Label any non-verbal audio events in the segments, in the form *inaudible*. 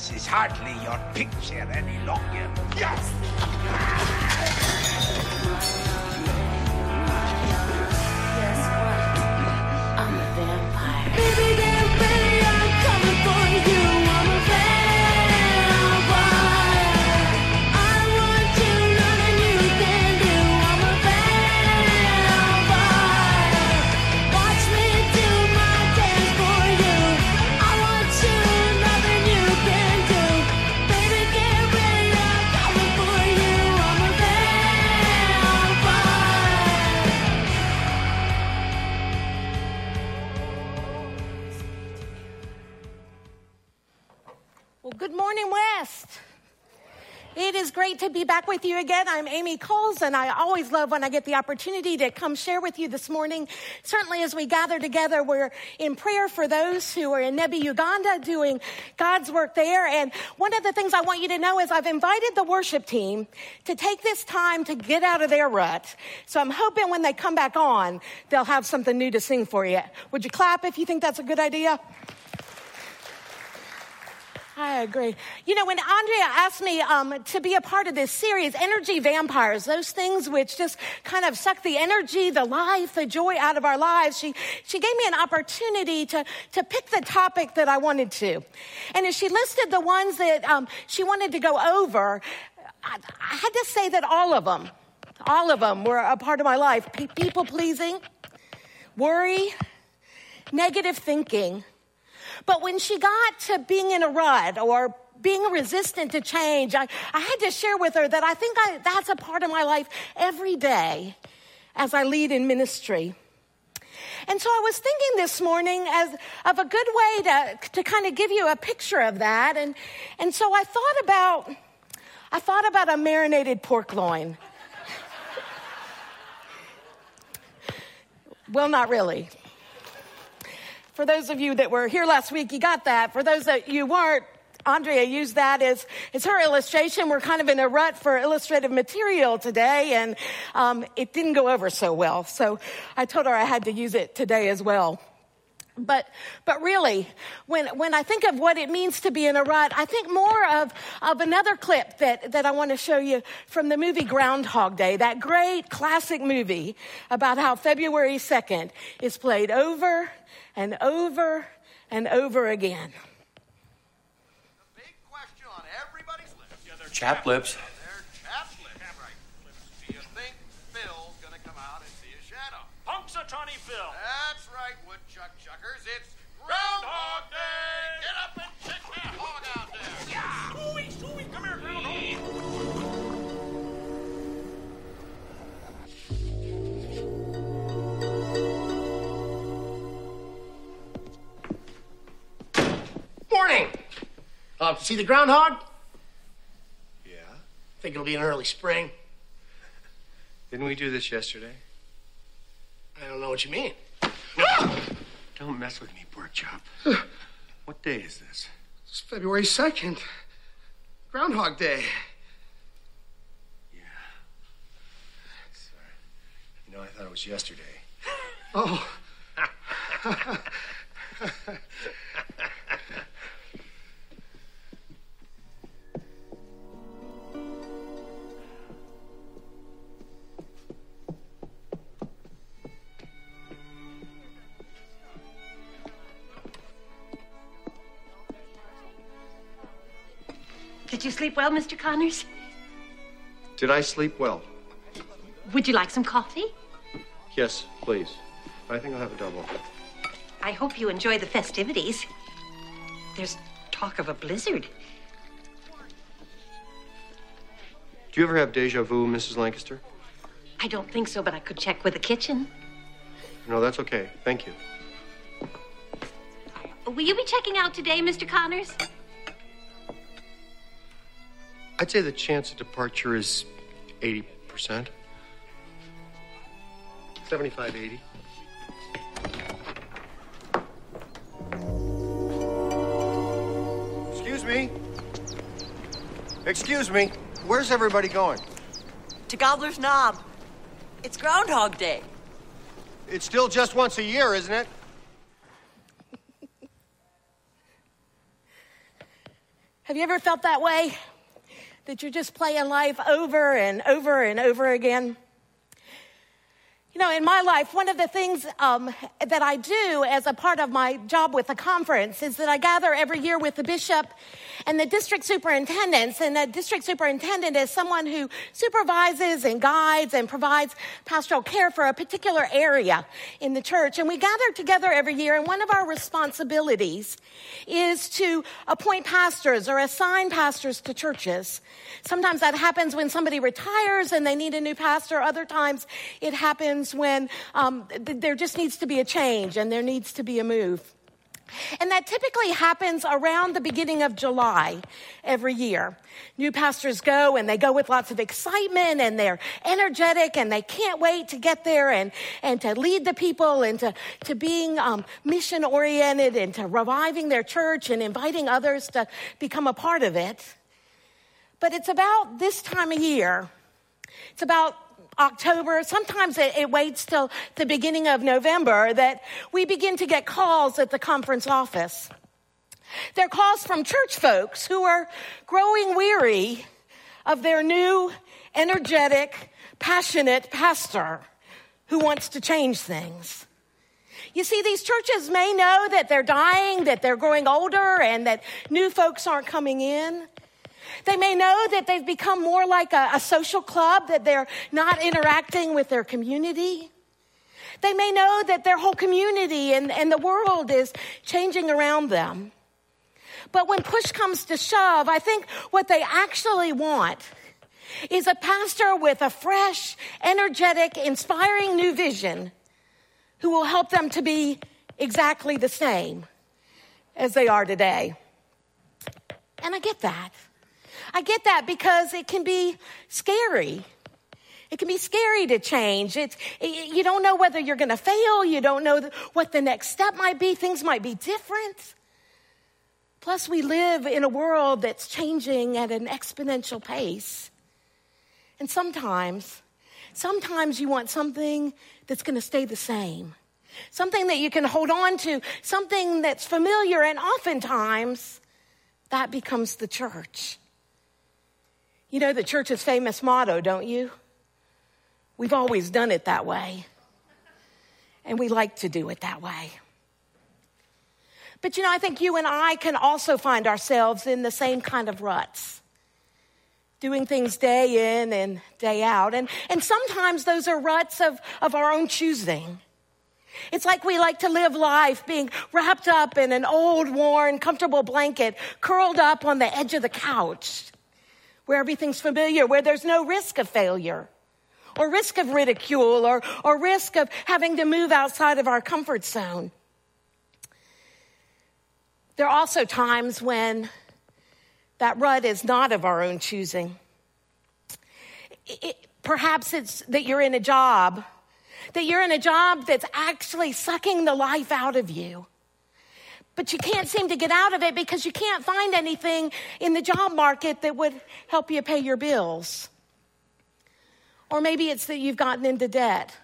This is hardly your picture any longer. Yes! I'm a vampire. Baby, morning, West. It is great to be back with you again. I'm Amy Coles, and I always love when I get the opportunity to come share with you this morning. Certainly, as we gather together, we're in prayer for those who are in Nebi, Uganda, doing God's work there. And one of the things I want you to know is I've invited the worship team to take this time to get out of their rut. So I'm hoping when they come back on, they'll have something new to sing for you. Would you clap if you think that's a good idea? I agree. You know, when Andrea asked me um, to be a part of this series, Energy Vampires, those things which just kind of suck the energy, the life, the joy out of our lives, she, she gave me an opportunity to, to pick the topic that I wanted to. And as she listed the ones that um, she wanted to go over, I, I had to say that all of them, all of them were a part of my life. Pe- people pleasing, worry, negative thinking. But when she got to being in a rut or being resistant to change, I, I had to share with her that I think I, that's a part of my life every day as I lead in ministry. And so I was thinking this morning as of a good way to, to kind of give you a picture of that. And, and so I thought about, I thought about a marinated pork loin. *laughs* well, not really. For those of you that were here last week, you got that. For those that you weren't, Andrea used that as, as her illustration. We're kind of in a rut for illustrative material today, and um, it didn't go over so well. So I told her I had to use it today as well. But, but really, when, when I think of what it means to be in a rut, I think more of, of another clip that, that I want to show you from the movie Groundhog Day, that great classic movie about how February 2nd is played over and over and over again. Big question on everybody's lips. Yeah, they're Chap lips. They're chap lips. Right. Do you think Phil's gonna come out and see a shadow? Punxsutawney Phil. That's right, woodchuck chuckers. It's See the groundhog? Yeah? Think it'll be an early spring. Didn't we do this yesterday? I don't know what you mean. Ah! Don't mess with me, pork chop. *sighs* what day is this? It's February 2nd. Groundhog Day. Yeah. Sorry. You know, I thought it was yesterday. Oh. *laughs* *laughs* sleep well, Mr. Connors? Did I sleep well? Would you like some coffee? Yes, please. I think I'll have a double. I hope you enjoy the festivities. There's talk of a blizzard. Do you ever have deja vu, Mrs. Lancaster? I don't think so, but I could check with the kitchen. No, that's okay. Thank you. Will you be checking out today, Mr. Connors? I'd say the chance of departure is 80%. 75, 80. Excuse me. Excuse me. Where's everybody going? To Gobbler's Knob. It's Groundhog Day. It's still just once a year, isn't it? Have you ever felt that way? That you're just playing life over and over and over again? You know, in my life, one of the things um, that I do as a part of my job with the conference is that I gather every year with the bishop and the district superintendents. And a district superintendent is someone who supervises and guides and provides pastoral care for a particular area in the church. And we gather together every year, and one of our responsibilities is to appoint pastors or assign pastors to churches. Sometimes that happens when somebody retires and they need a new pastor. Other times it happens when um, th- there just needs to be a change and there needs to be a move. And that typically happens around the beginning of July every year. New pastors go and they go with lots of excitement and they're energetic and they can't wait to get there and, and to lead the people and to, to being um, mission oriented and to reviving their church and inviting others to become a part of it. But it's about this time of year. It's about October, sometimes it, it, waits till the beginning of November that we begin to get calls at the conference office. They're calls from church folks who are growing weary of their new, energetic, passionate pastor who wants to change things. You see, these churches may know that they're dying, that they're growing older, and that new folks aren't coming in. They may know that they've become more like a, a, social club, that they're not interacting with their community. They may know that their whole community and, and the world is changing around them. But when push comes to shove, I think what they actually want is a pastor with a fresh, energetic, inspiring new vision who will help them to be exactly the same as they are today. And I get that. I get that because it can be scary. It can be scary to change. It's, it, you don't know whether you're going to fail. You don't know what the next step might be. Things might be different. Plus, we live in a world that's changing at an exponential pace. And sometimes, sometimes you want something that's going to stay the same. Something that you can hold on to, something that's familiar, and oftentimes that becomes the church. You know the church's famous motto, don't you? We've always done it that way. And we like to do it that way. But you know, I think you and I can also find ourselves in the same kind of ruts. Doing things day in and day out. And, and sometimes those are ruts of, of our own choosing. It's like we like to live life being wrapped up in an old, worn, comfortable blanket, curled up on the edge of the couch where everything's familiar, where there's no risk of failure or risk of ridicule or, or risk of having to move outside of our comfort zone. There are also times when that rut is not of our own choosing. It, perhaps it's that you're in a job, that you're in a job that's actually sucking the life out of you but you can't seem to get out of it because you can't find anything in the job market that would help you pay your bills. Or maybe it's that you've gotten into debt.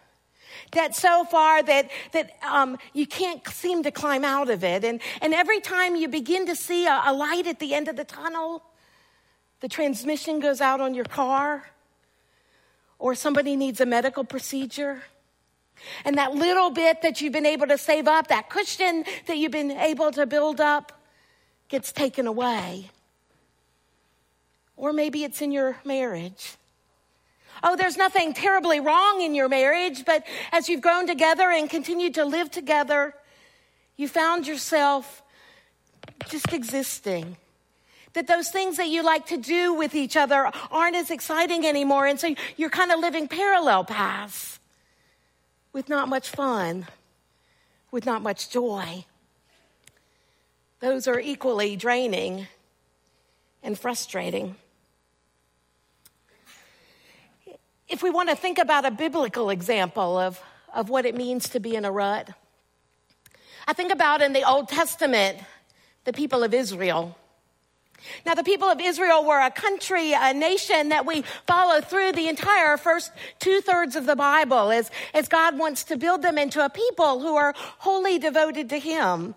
Debt so far that, that um, you can't seem to climb out of it. And, and every time you begin to see a, a light at the end of the tunnel, the transmission goes out on your car, or somebody needs a medical procedure and that little bit that you've been able to save up, that cushion that you've been able to build up, gets taken away. Or maybe it's in your marriage. Oh, there's nothing terribly wrong in your marriage, but as you've grown together and continued to live together, you found yourself just existing. That those things that you like to do with each other aren't as exciting anymore. And so you're kind of living parallel paths with not much fun, with not much joy. Those are equally draining and frustrating. If we want to think about a biblical example of, of what it means to be in a rut, I think about in the Old Testament the people of Israel. Now, the people of Israel were a country, a nation that we follow through the entire first two thirds of the Bible as, as God wants to build them into a people who are wholly devoted to Him.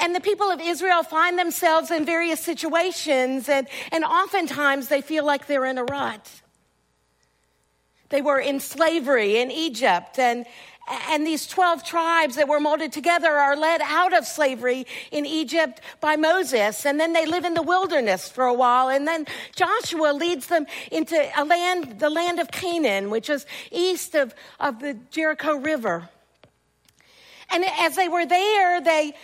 And the people of Israel find themselves in various situations, and, and oftentimes they feel like they're in a rut. They were in slavery in Egypt, and, and these 12 tribes that were molded together are led out of slavery in Egypt by Moses. And then they live in the wilderness for a while. And then Joshua leads them into a land, the land of Canaan, which is east of, of the Jericho River. And as they were there, they,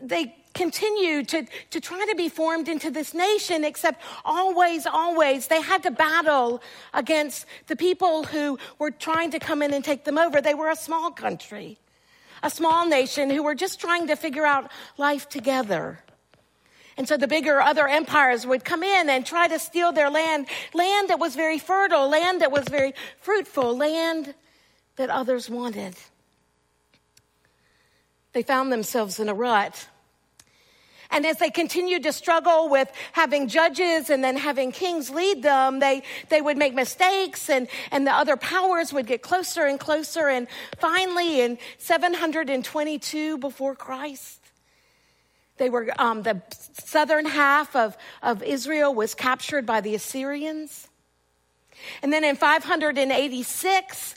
they continued to, to try to be formed into this nation, except always, always they had to battle against the people who were trying to come in and take them over. They were a small country, a small nation who were just trying to figure out life together. And so the bigger other empires would come in and try to steal their land, land that was very fertile, land that was very fruitful, land that others wanted. They found themselves in a rut. And as they continued to struggle with having judges and then having kings lead them, they, they would make mistakes and, and the other powers would get closer and closer. And finally, in 722 before Christ, they were, um, the southern half of, of Israel was captured by the Assyrians. And then in 586,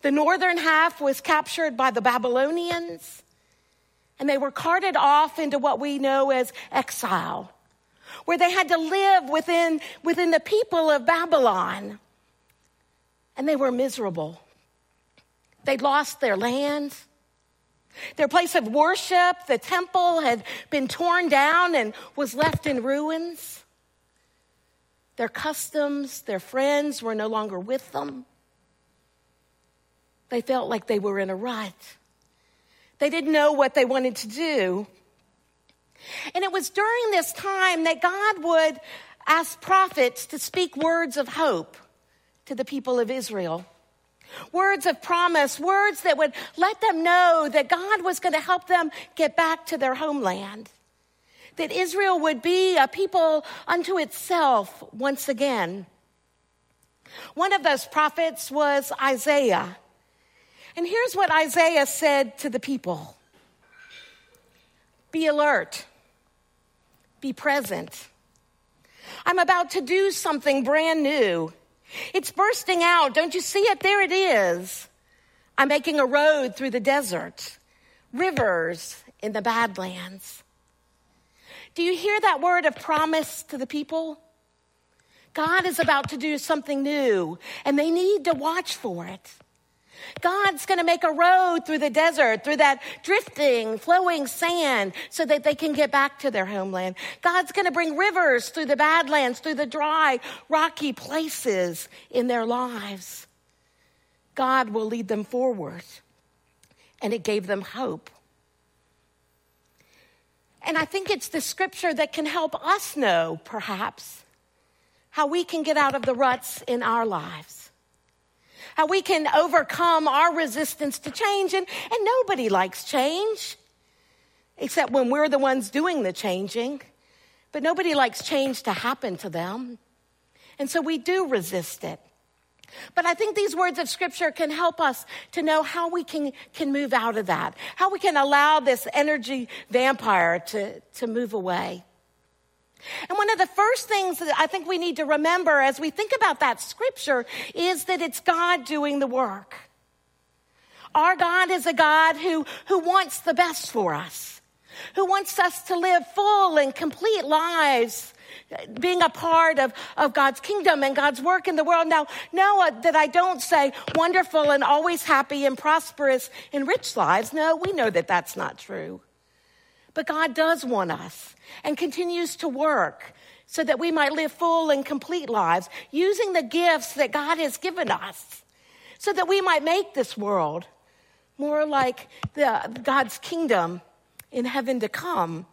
the northern half was captured by the Babylonians and they were carted off into what we know as exile, where they had to live within, within the people of Babylon. And they were miserable. They'd lost their land. Their place of worship, the temple, had been torn down and was left in ruins. Their customs, their friends were no longer with them. They felt like they were in a rut. They didn't know what they wanted to do. And it was during this time that God would ask prophets to speak words of hope to the people of Israel. Words of promise, words that would let them know that God was going to help them get back to their homeland. That Israel would be a people unto itself once again. One of those prophets was Isaiah. And here's what Isaiah said to the people Be alert, be present. I'm about to do something brand new. It's bursting out. Don't you see it? There it is. I'm making a road through the desert, rivers in the Badlands. Do you hear that word of promise to the people? God is about to do something new, and they need to watch for it. God's going to make a road through the desert, through that drifting, flowing sand so that they can get back to their homeland. God's going to bring rivers through the badlands, through the dry, rocky places in their lives. God will lead them forward. And it gave them hope. And I think it's the scripture that can help us know, perhaps, how we can get out of the ruts in our lives how we can overcome our resistance to change. And, and nobody likes change, except when we're the ones doing the changing. But nobody likes change to happen to them. And so we do resist it. But I think these words of scripture can help us to know how we can, can move out of that, how we can allow this energy vampire to, to move away. And one of the first things that I think we need to remember as we think about that scripture is that it's God doing the work. Our God is a God who, who wants the best for us, who wants us to live full and complete lives, being a part of, of God's kingdom and God's work in the world. Now, no, uh, that I don't say wonderful and always happy and prosperous and rich lives. No, we know that that's not true. But God does want us and continues to work so that we might live full and complete lives using the gifts that God has given us so that we might make this world more like the, God's kingdom in heaven to come.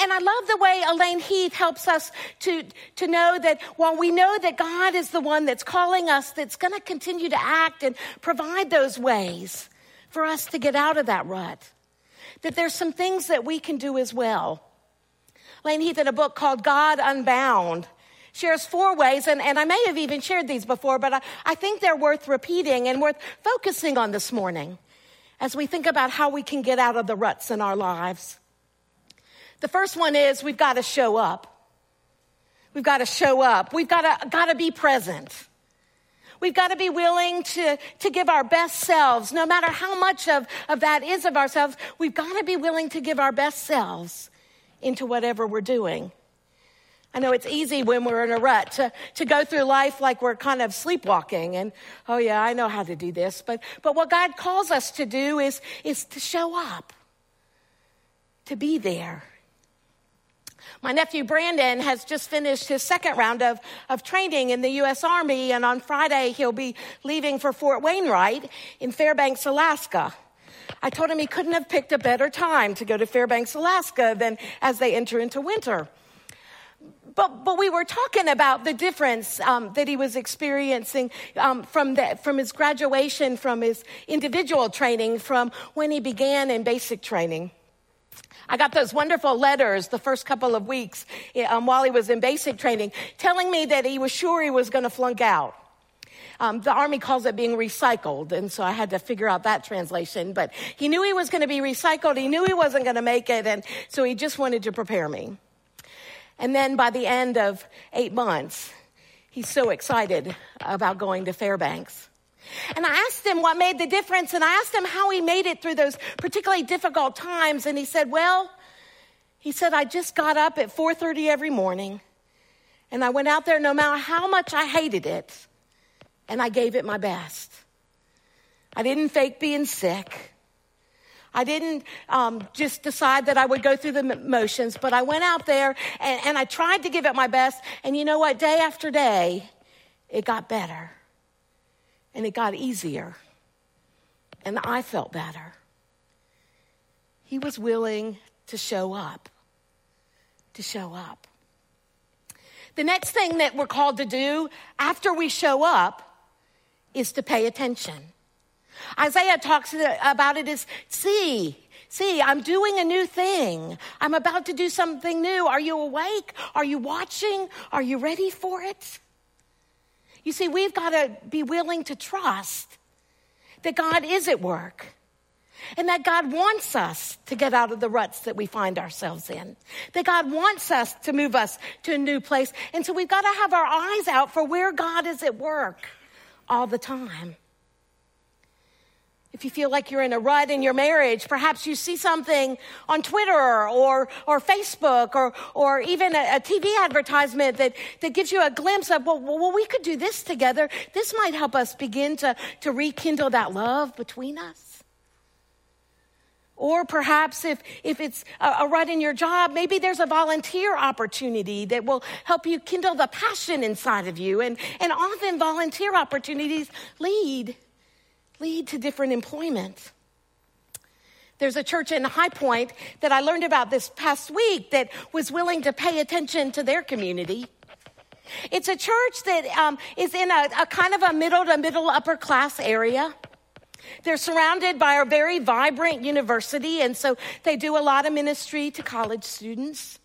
And I love the way Elaine Heath helps us to, to know that while we know that God is the one that's calling us, that's going to continue to act and provide those ways for us to get out of that rut that there's some things that we can do as well. Elaine Heath, in a book called God Unbound, shares four ways, and, and I may have even shared these before, but I, I think they're worth repeating and worth focusing on this morning. as we think about how we can get out of the ruts in our lives. The first one is we've got to show up. We've got to show up. We've got to, got to be present. We've got to be willing to, to give our best selves, no matter how much of, of that is of ourselves. We've got to be willing to give our best selves into whatever we're doing. I know it's easy when we're in a rut to, to go through life like we're kind of sleepwalking and, oh yeah, I know how to do this. But, but what God calls us to do is, is to show up, to be there. My nephew Brandon has just finished his second round of, of training in the U.S. Army, and on Friday he'll be leaving for Fort Wainwright in Fairbanks, Alaska. I told him he couldn't have picked a better time to go to Fairbanks, Alaska than as they enter into winter. But, but we were talking about the difference um, that he was experiencing um, from, the, from his graduation, from his individual training, from when he began in basic training. I got those wonderful letters the first couple of weeks um, while he was in basic training telling me that he was sure he was going to flunk out. Um, the Army calls it being recycled, and so I had to figure out that translation. But he knew he was going to be recycled. He knew he wasn't going to make it, and so he just wanted to prepare me. And then by the end of eight months, he's so excited about going to Fairbanks. And I asked him what made the difference, and I asked him how he made it through those particularly difficult times, and he said, "Well, he said I just got up at 4:30 every morning, and I went out there no matter how much I hated it, and I gave it my best. I didn't fake being sick. I didn't um, just decide that I would go through the motions, but I went out there and, and I tried to give it my best. And you know what? Day after day, it got better and it got easier. And I felt better. He was willing to show up, to show up. The next thing that we're called to do after we show up is to pay attention. Isaiah talks about it as see, see, I'm doing a new thing. I'm about to do something new. Are you awake? Are you watching? Are you ready for it? You see, we've got to be willing to trust that God is at work and that God wants us to get out of the ruts that we find ourselves in. That God wants us to move us to a new place. And so we've got to have our eyes out for where God is at work all the time. If you feel like you're in a rut in your marriage, perhaps you see something on Twitter or, or Facebook or, or even a, a TV advertisement that, that gives you a glimpse of, well, well, we could do this together. This might help us begin to, to rekindle that love between us. Or perhaps if, if it's a, a rut in your job, maybe there's a volunteer opportunity that will help you kindle the passion inside of you. And, and often volunteer opportunities lead lead to different employment. There's a church in High Point that I learned about this past week that was willing to pay attention to their community. It's a church that um, is in a, a kind of a middle to middle upper class area. They're surrounded by a very vibrant university, and so they do a lot of ministry to college students.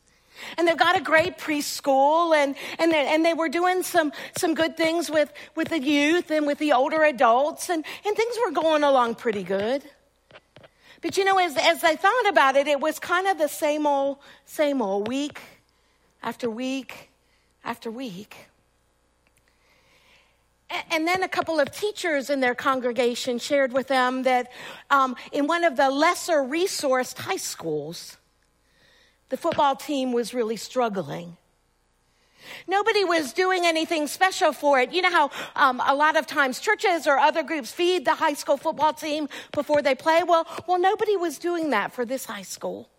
And they've got a great preschool, and, and, they, and they were doing some, some good things with, with the youth and with the older adults, and, and things were going along pretty good. But you know, as, as I thought about it, it was kind of the same old, same old week after week after week. And then a couple of teachers in their congregation shared with them that um, in one of the lesser resourced high schools, the football team was really struggling. Nobody was doing anything special for it. You know how um, a lot of times churches or other groups feed the high school football team before they play? Well, well, nobody was doing that for this high school.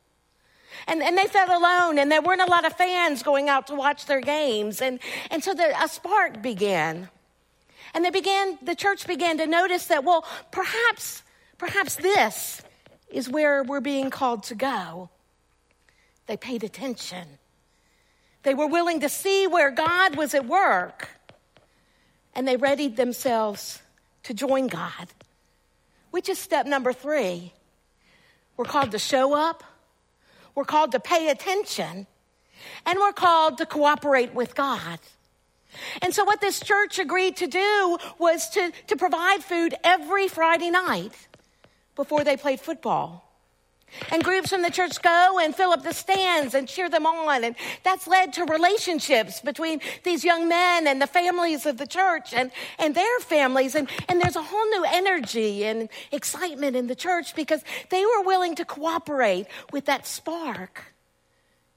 And, and they felt alone, and there weren't a lot of fans going out to watch their games. And, and so the, a spark began. And they began, the church began to notice that, well, perhaps, perhaps this is where we're being called to go. They paid attention. They were willing to see where God was at work. And they readied themselves to join God, which is step number three. We're called to show up, we're called to pay attention, and we're called to cooperate with God. And so, what this church agreed to do was to, to provide food every Friday night before they played football. And groups from the church go and fill up the stands and cheer them on. And that's led to relationships between these young men and the families of the church and, and their families. And, and there's a whole new energy and excitement in the church because they were willing to cooperate with that spark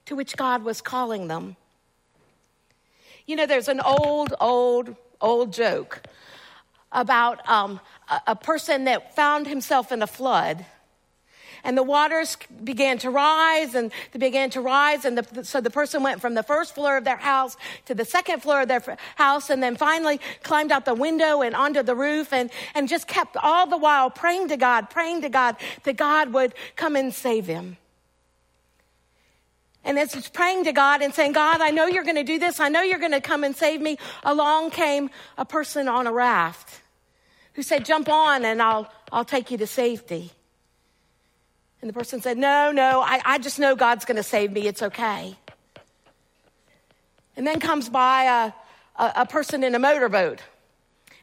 to which God was calling them. You know, there's an old, old, old joke about um, a, a person that found himself in a flood and the waters began to rise and they began to rise and the, so the person went from the first floor of their house to the second floor of their house and then finally climbed out the window and onto the roof and, and just kept all the while praying to god praying to god that god would come and save him and as he's praying to God and saying, God, I know you're going to do this. I know you're going to come and save me. Along came a person on a raft who said, jump on and I'll, I'll take you to safety. And the person said, No, no, I, I just know God's going to save me. It's okay. And then comes by a, a, a person in a motorboat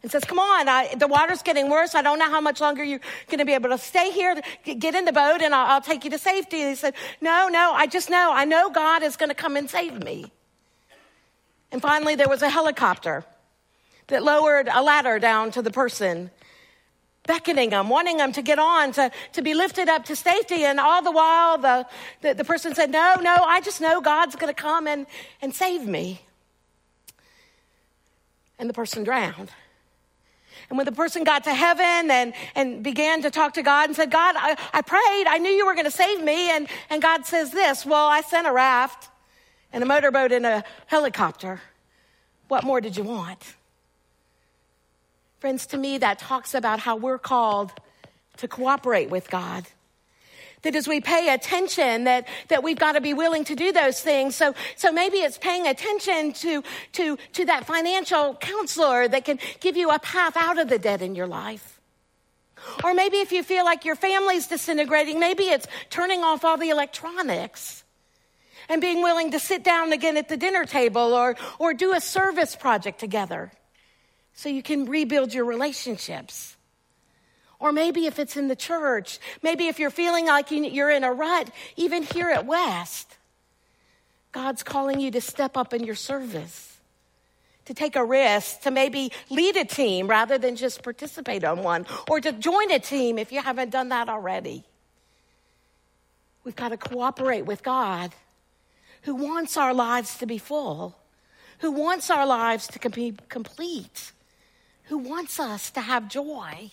and says, Come on, I, the water's getting worse. I don't know how much longer you're going to be able to stay here. Get in the boat and I'll, I'll take you to safety. And he said, No, no, I just know. I know God is going to come and save me. And finally, there was a helicopter that lowered a ladder down to the person beckoning them, wanting them to get on, to, to be lifted up to safety. And all the while, the, the, the person said, No, no, I just know God's going to come and, and save me. And the person drowned. And when the person got to heaven and, and began to talk to God and said, God, I, I prayed, I knew you were going to save me. And, and God says this, Well, I sent a raft and a motorboat and a helicopter. What more did you want? Friends, to me, that talks about how we're called to cooperate with God. That as we pay attention, that, that we've got to be willing to do those things. So, so maybe it's paying attention to, to, to that financial counselor that can give you a path out of the debt in your life. Or maybe if you feel like your family's disintegrating, maybe it's turning off all the electronics and being willing to sit down again at the dinner table or, or do a service project together so you can rebuild your relationships. Or maybe if it's in the church, maybe if you're feeling like you're in a rut, even here at West, God's calling you to step up in your service, to take a risk, to maybe lead a team rather than just participate on one, or to join a team if you haven't done that already. We've got to cooperate with God who wants our lives to be full, who wants our lives to be complete who wants us to have joy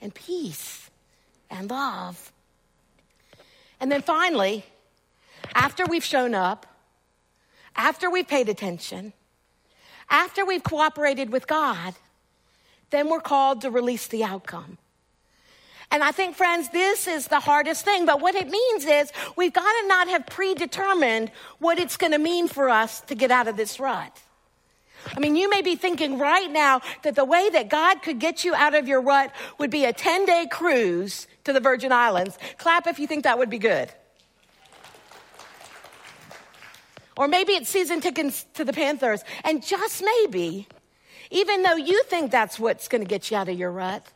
and peace and love. And then finally, after we've shown up, after we've paid attention, after we've cooperated with God, then we're called to release the outcome. And I think, friends, this is the hardest thing. But what it means is we've got to not have predetermined what it's going to mean for us to get out of this rut. I mean, you may be thinking right now that the way that God could get you out of your rut would be a 10 day cruise to the Virgin Islands. Clap if you think that would be good. Or maybe it's season tickets to the Panthers. And just maybe, even though you think that's what's going to get you out of your rut,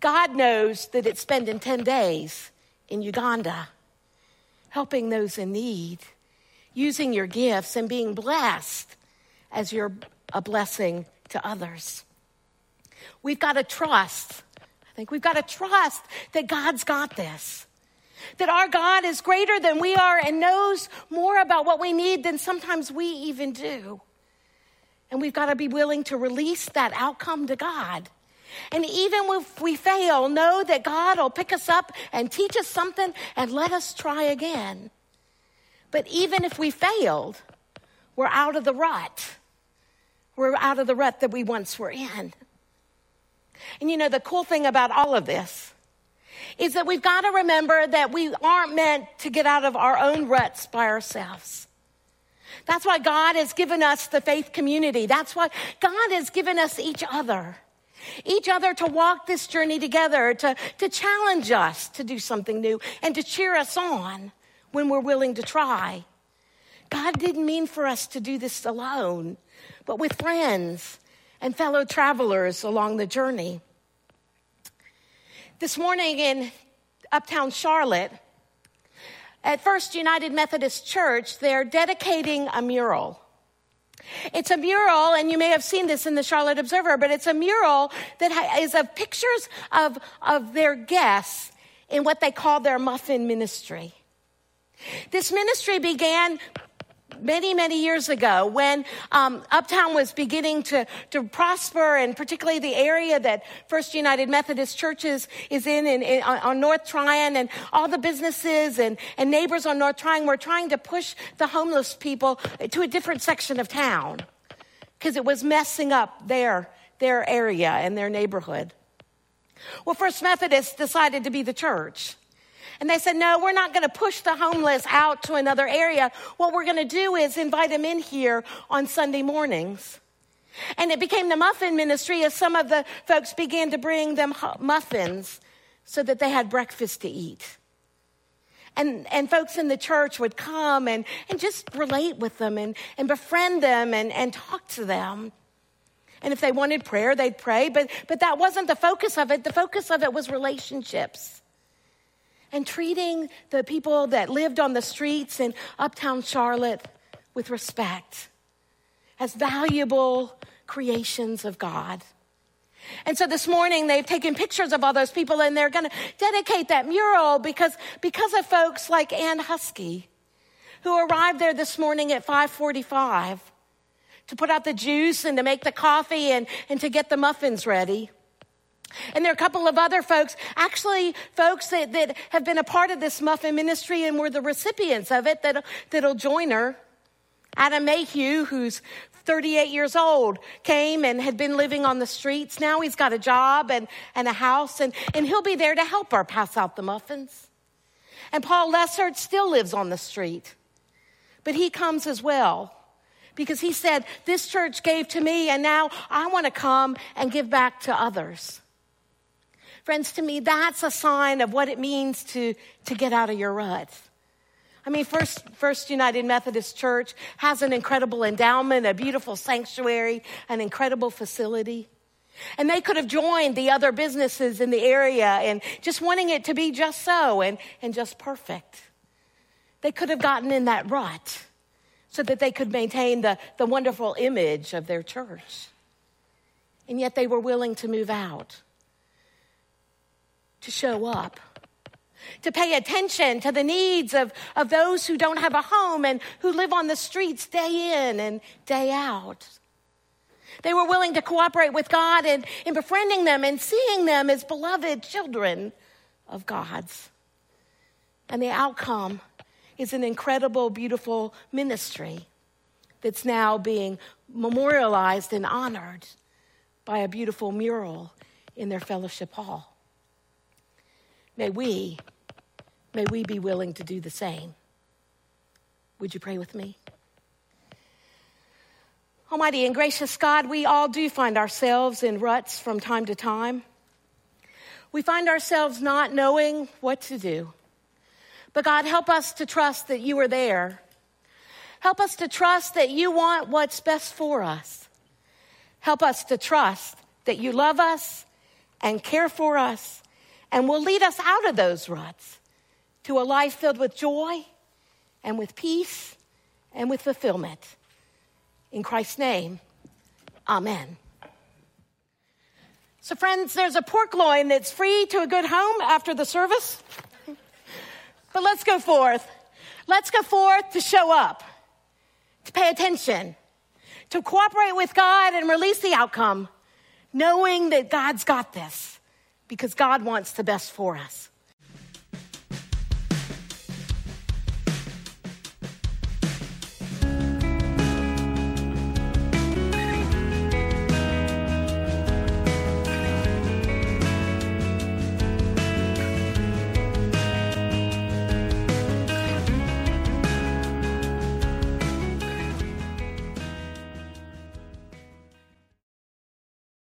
God knows that it's spending 10 days in Uganda, helping those in need, using your gifts and being blessed as you're a blessing to others. We've got to trust. I think we've got to trust that God's got this. That our God is greater than we are and knows more about what we need than sometimes we even do. And we've got to be willing to release that outcome to God. And even if we fail, know that God will pick us up and teach us something and let us try again. But even if we failed, we're out of the rut. We're out of the rut that we once were in. And you know, the cool thing about all of this is that we've got to remember that we aren't meant to get out of our own ruts by ourselves. That's why God has given us the faith community. That's why God has given us each other. Each other to walk this journey together, to, to challenge us to do something new, and to cheer us on when we're willing to try. God didn't mean for us to do this alone, but with friends and fellow travelers along the journey. this morning in uptown Charlotte, at First United Methodist Church, they're dedicating a mural. It's a mural, and you may have seen this in the Charlotte Observer, but it's a mural that is of pictures of, of their guests in what they call their muffin ministry. This ministry began many, many years ago when um, Uptown was beginning to, to prosper, and particularly the area that First United Methodist Churches is in, in, in on on North Tryon, and all the businesses and, and neighbors on North Tryon were trying to push the homeless people to a different section of town because it was messing up their, their area and their neighborhood. Well, First Methodist decided to be the church. And they said, no, we're not going to push the homeless out to another area. What we're going to do is invite them in here on Sunday mornings. And it became the muffin ministry as some of the folks began to bring them muffins so that they had breakfast to eat. And, and folks in the church would come and, and just relate with them and, and befriend them and, and talk to them. And if they wanted prayer, they'd pray, but, but that wasn't the focus of it. The focus of it was relationships and treating the people that lived on the streets in uptown Charlotte with respect as valuable creations of God. And so this morning they've taken pictures of all those people and they're going to dedicate that mural because, because of folks like Ann Husky who arrived there this morning at 545 to put out the juice and to make the coffee and, and to get the muffins ready. And there are a couple of other folks, actually folks that, that have been a part of this muffin ministry and were the recipients of it that, that'll join her. Adam Mayhew, who's 38 years old, came and had been living on the streets. Now he's got a job and, and a house, and, and he'll be there to help her pass out the muffins. And Paul Lessard still lives on the street, but he comes as well because he said, This church gave to me, and now I want to come and give back to others. Friends, to me, that's a sign of what it means to, to get out of your rut. I mean, First, First United Methodist Church has an incredible endowment, a beautiful sanctuary, an incredible facility. And they could have joined the other businesses in the area and just wanting it to be just so and, and just perfect. They could have gotten in that rut so that they could maintain the, the wonderful image of their church. And yet they were willing to move out, to show up, to pay attention to the needs of, of those who don't have a home and who live on the streets day in and day out. They were willing to cooperate with God in, in befriending them and seeing them as beloved children of God's. And the outcome is an incredible, beautiful ministry that's now being memorialized and honored by a beautiful mural in their fellowship hall. May we, may we be willing to do the same. Would you pray with me? Almighty and gracious God, we all do find ourselves in ruts from time to time. We find ourselves not knowing what to do. But God, help us to trust that you are there. Help us to trust that you want what's best for us. Help us to trust that you love us and care for us and will lead us out of those ruts to a life filled with joy and with peace and with fulfillment. In Christ's name, amen. So, friends, there's a pork loin that's free to a good home after the service. But let's go forth. Let's go forth to show up, to pay attention, to cooperate with God and release the outcome, knowing that God's got this because God wants the best for us.